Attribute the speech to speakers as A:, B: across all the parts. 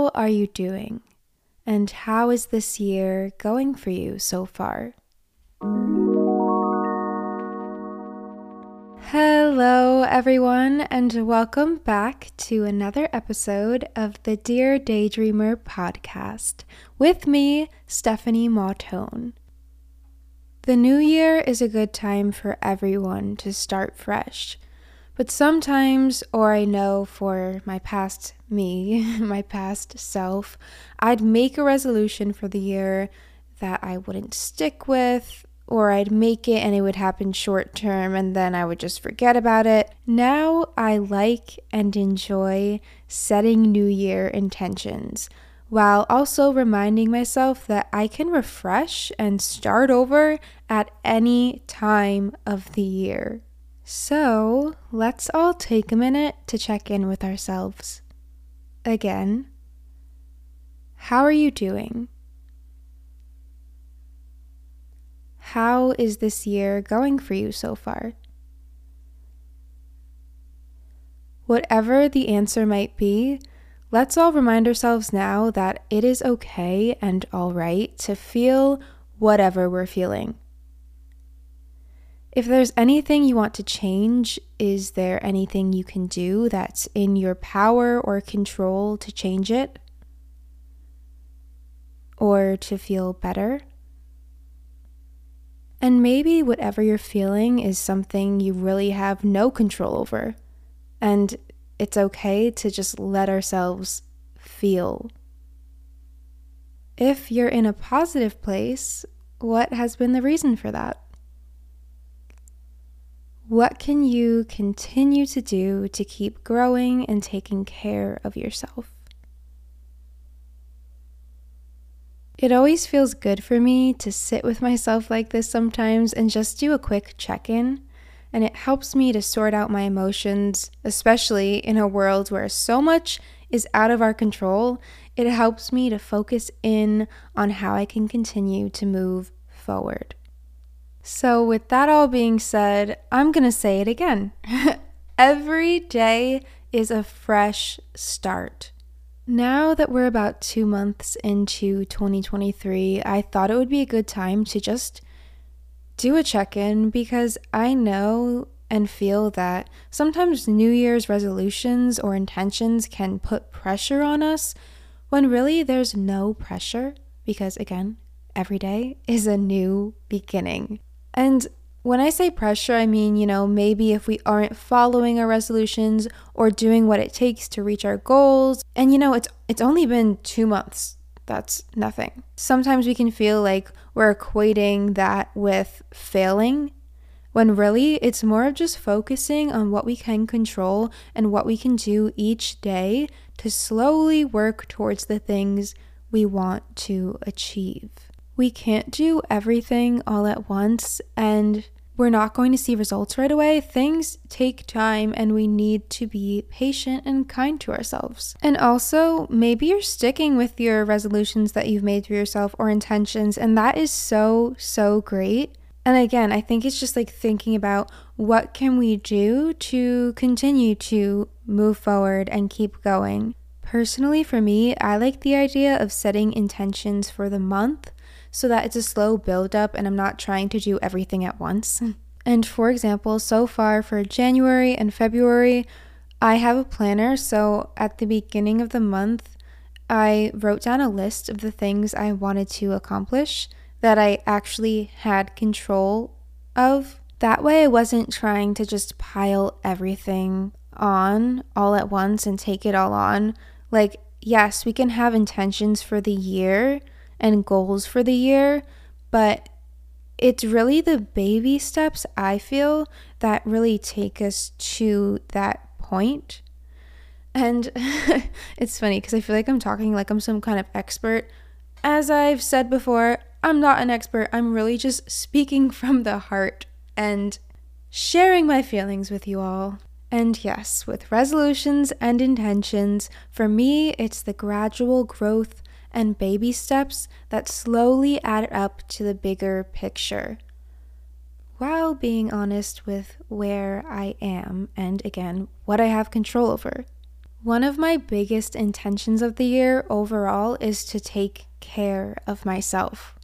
A: How are you doing? And how is this year going for you so far? Hello, everyone, and welcome back to another episode of the Dear Daydreamer podcast with me, Stephanie Mautone. The new year is a good time for everyone to start fresh. But sometimes, or I know for my past me, my past self, I'd make a resolution for the year that I wouldn't stick with, or I'd make it and it would happen short term and then I would just forget about it. Now I like and enjoy setting New Year intentions while also reminding myself that I can refresh and start over at any time of the year. So let's all take a minute to check in with ourselves. Again, how are you doing? How is this year going for you so far? Whatever the answer might be, let's all remind ourselves now that it is okay and all right to feel whatever we're feeling. If there's anything you want to change, is there anything you can do that's in your power or control to change it? Or to feel better? And maybe whatever you're feeling is something you really have no control over. And it's okay to just let ourselves feel. If you're in a positive place, what has been the reason for that? What can you continue to do to keep growing and taking care of yourself? It always feels good for me to sit with myself like this sometimes and just do a quick check in. And it helps me to sort out my emotions, especially in a world where so much is out of our control. It helps me to focus in on how I can continue to move forward. So, with that all being said, I'm going to say it again. Every day is a fresh start. Now that we're about two months into 2023, I thought it would be a good time to just do a check in because I know and feel that sometimes New Year's resolutions or intentions can put pressure on us when really there's no pressure because, again, every day is a new beginning. And when I say pressure, I mean, you know, maybe if we aren't following our resolutions or doing what it takes to reach our goals. And you know, it's it's only been 2 months. That's nothing. Sometimes we can feel like we're equating that with failing when really it's more of just focusing on what we can control and what we can do each day to slowly work towards the things we want to achieve we can't do everything all at once and we're not going to see results right away. Things take time and we need to be patient and kind to ourselves. And also, maybe you're sticking with your resolutions that you've made for yourself or intentions, and that is so, so great. And again, I think it's just like thinking about what can we do to continue to move forward and keep going. Personally, for me, I like the idea of setting intentions for the month so that it's a slow build up and I'm not trying to do everything at once. And for example, so far for January and February, I have a planner. So at the beginning of the month, I wrote down a list of the things I wanted to accomplish that I actually had control of. That way, I wasn't trying to just pile everything on all at once and take it all on. Like, yes, we can have intentions for the year, and goals for the year, but it's really the baby steps I feel that really take us to that point. And it's funny because I feel like I'm talking like I'm some kind of expert. As I've said before, I'm not an expert. I'm really just speaking from the heart and sharing my feelings with you all. And yes, with resolutions and intentions, for me, it's the gradual growth and baby steps that slowly add up to the bigger picture while being honest with where I am and again, what I have control over. One of my biggest intentions of the year overall is to take care of myself.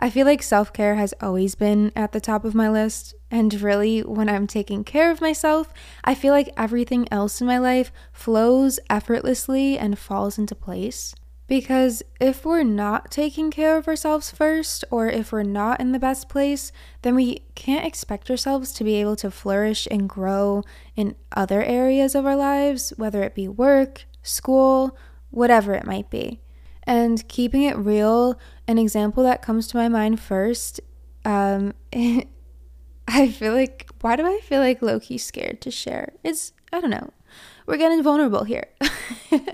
A: I feel like self care has always been at the top of my list. And really, when I'm taking care of myself, I feel like everything else in my life flows effortlessly and falls into place. Because if we're not taking care of ourselves first, or if we're not in the best place, then we can't expect ourselves to be able to flourish and grow in other areas of our lives, whether it be work, school, whatever it might be. And keeping it real, an example that comes to my mind first, um, I feel like, why do I feel like lowkey scared to share? It's, I don't know. We're getting vulnerable here.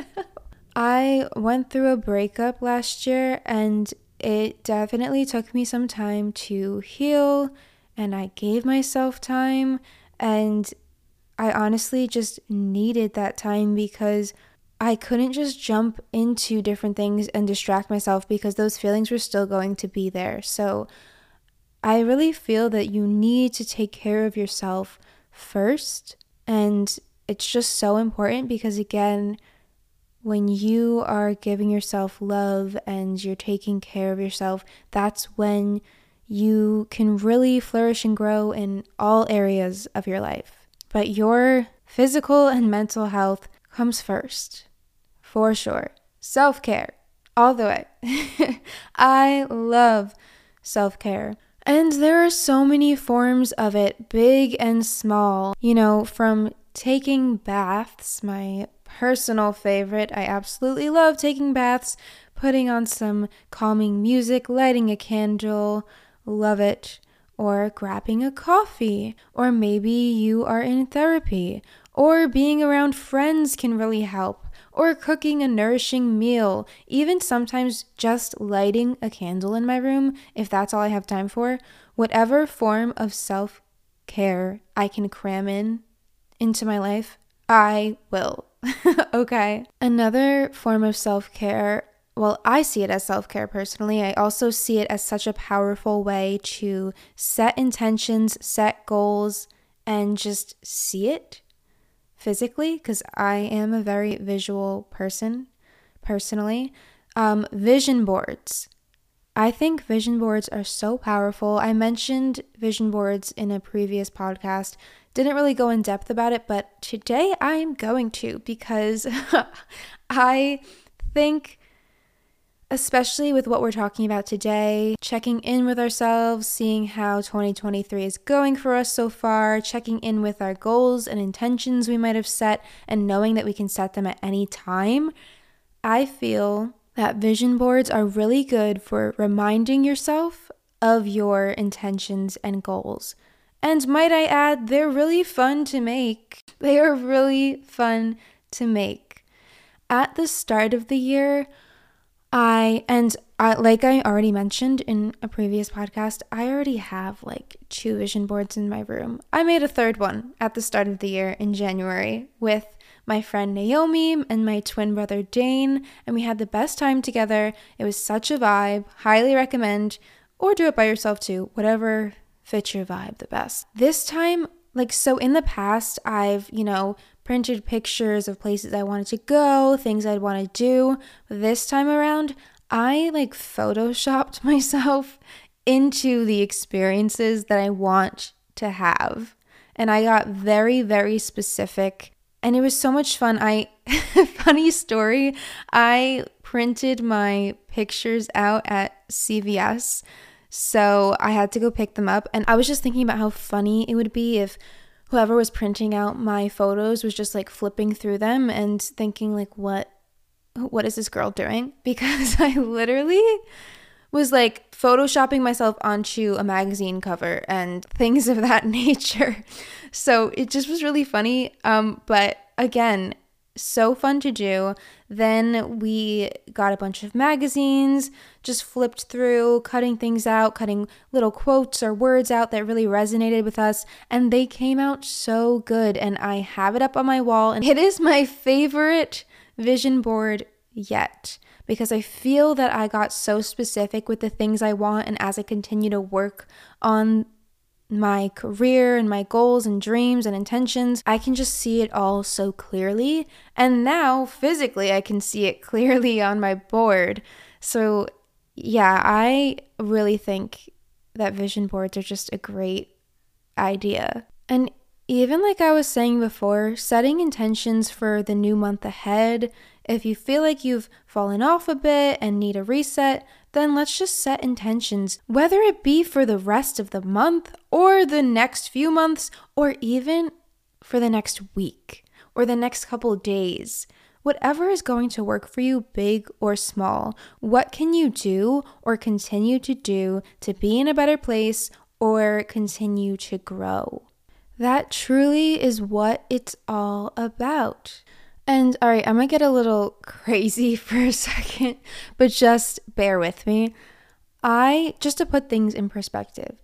A: I went through a breakup last year and it definitely took me some time to heal and I gave myself time and I honestly just needed that time because I couldn't just jump into different things and distract myself because those feelings were still going to be there. So I really feel that you need to take care of yourself first. And it's just so important because, again, when you are giving yourself love and you're taking care of yourself, that's when you can really flourish and grow in all areas of your life. But your physical and mental health comes first, for sure. Self care, all the way. I love self care. And there are so many forms of it, big and small. You know, from taking baths, my personal favorite. I absolutely love taking baths, putting on some calming music, lighting a candle, love it. Or grabbing a coffee, or maybe you are in therapy, or being around friends can really help, or cooking a nourishing meal, even sometimes just lighting a candle in my room if that's all I have time for. Whatever form of self care I can cram in into my life, I will. okay. Another form of self care, well, I see it as self care personally. I also see it as such a powerful way to set intentions, set goals, and just see it physically because I am a very visual person personally. Um, vision boards. I think vision boards are so powerful. I mentioned vision boards in a previous podcast didn't really go in depth about it, but today I am going to because I think, especially with what we're talking about today, checking in with ourselves, seeing how 2023 is going for us so far, checking in with our goals and intentions we might have set, and knowing that we can set them at any time, I feel that vision boards are really good for reminding yourself of your intentions and goals. And might I add, they're really fun to make. They are really fun to make. At the start of the year, I, and I, like I already mentioned in a previous podcast, I already have like two vision boards in my room. I made a third one at the start of the year in January with my friend Naomi and my twin brother Dane, and we had the best time together. It was such a vibe. Highly recommend, or do it by yourself too, whatever fits your vibe the best. This time, like, so in the past, I've, you know, printed pictures of places I wanted to go, things I'd want to do. This time around, I like photoshopped myself into the experiences that I want to have. And I got very, very specific. And it was so much fun. I, funny story, I printed my pictures out at CVS so I had to go pick them up. And I was just thinking about how funny it would be if whoever was printing out my photos was just like flipping through them and thinking like what what is this girl doing? Because I literally was like photoshopping myself onto a magazine cover and things of that nature. So it just was really funny. Um, but again, so fun to do. Then we got a bunch of magazines, just flipped through, cutting things out, cutting little quotes or words out that really resonated with us, and they came out so good. And I have it up on my wall, and it is my favorite vision board yet because I feel that I got so specific with the things I want, and as I continue to work on my career and my goals and dreams and intentions, I can just see it all so clearly. And now, physically, I can see it clearly on my board. So, yeah, I really think that vision boards are just a great idea. And even like I was saying before, setting intentions for the new month ahead. If you feel like you've fallen off a bit and need a reset, then let's just set intentions, whether it be for the rest of the month or the next few months or even for the next week or the next couple days. Whatever is going to work for you, big or small, what can you do or continue to do to be in a better place or continue to grow? That truly is what it's all about. And all right, I'm gonna get a little crazy for a second, but just bear with me. I, just to put things in perspective,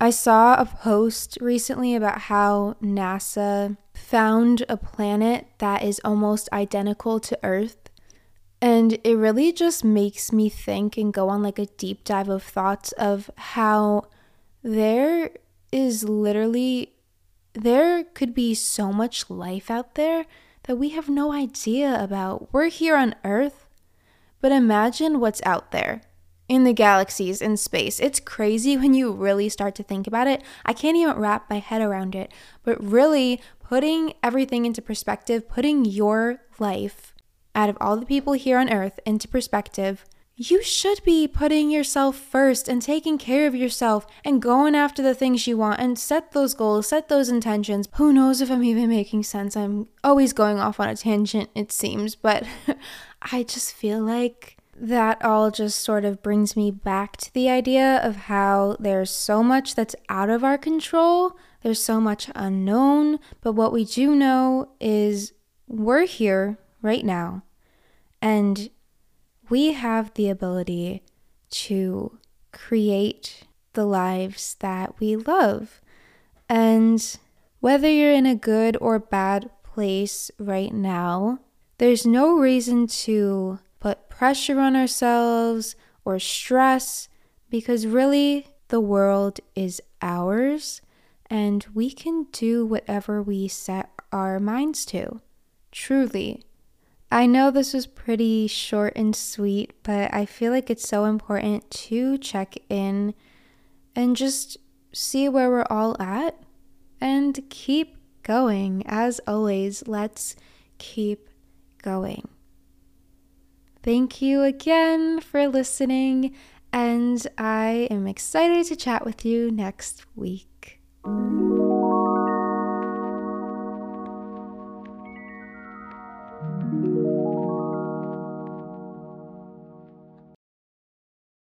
A: I saw a post recently about how NASA found a planet that is almost identical to Earth. And it really just makes me think and go on like a deep dive of thoughts of how there is literally there could be so much life out there that we have no idea about. We're here on Earth, but imagine what's out there in the galaxies in space. It's crazy when you really start to think about it. I can't even wrap my head around it, but really putting everything into perspective, putting your life out of all the people here on Earth into perspective you should be putting yourself first and taking care of yourself and going after the things you want and set those goals, set those intentions. Who knows if I'm even making sense? I'm always going off on a tangent, it seems, but I just feel like that all just sort of brings me back to the idea of how there's so much that's out of our control, there's so much unknown, but what we do know is we're here right now. And we have the ability to create the lives that we love. And whether you're in a good or bad place right now, there's no reason to put pressure on ourselves or stress because really the world is ours and we can do whatever we set our minds to. Truly. I know this was pretty short and sweet, but I feel like it's so important to check in and just see where we're all at and keep going. As always, let's keep going. Thank you again for listening, and I am excited to chat with you next week.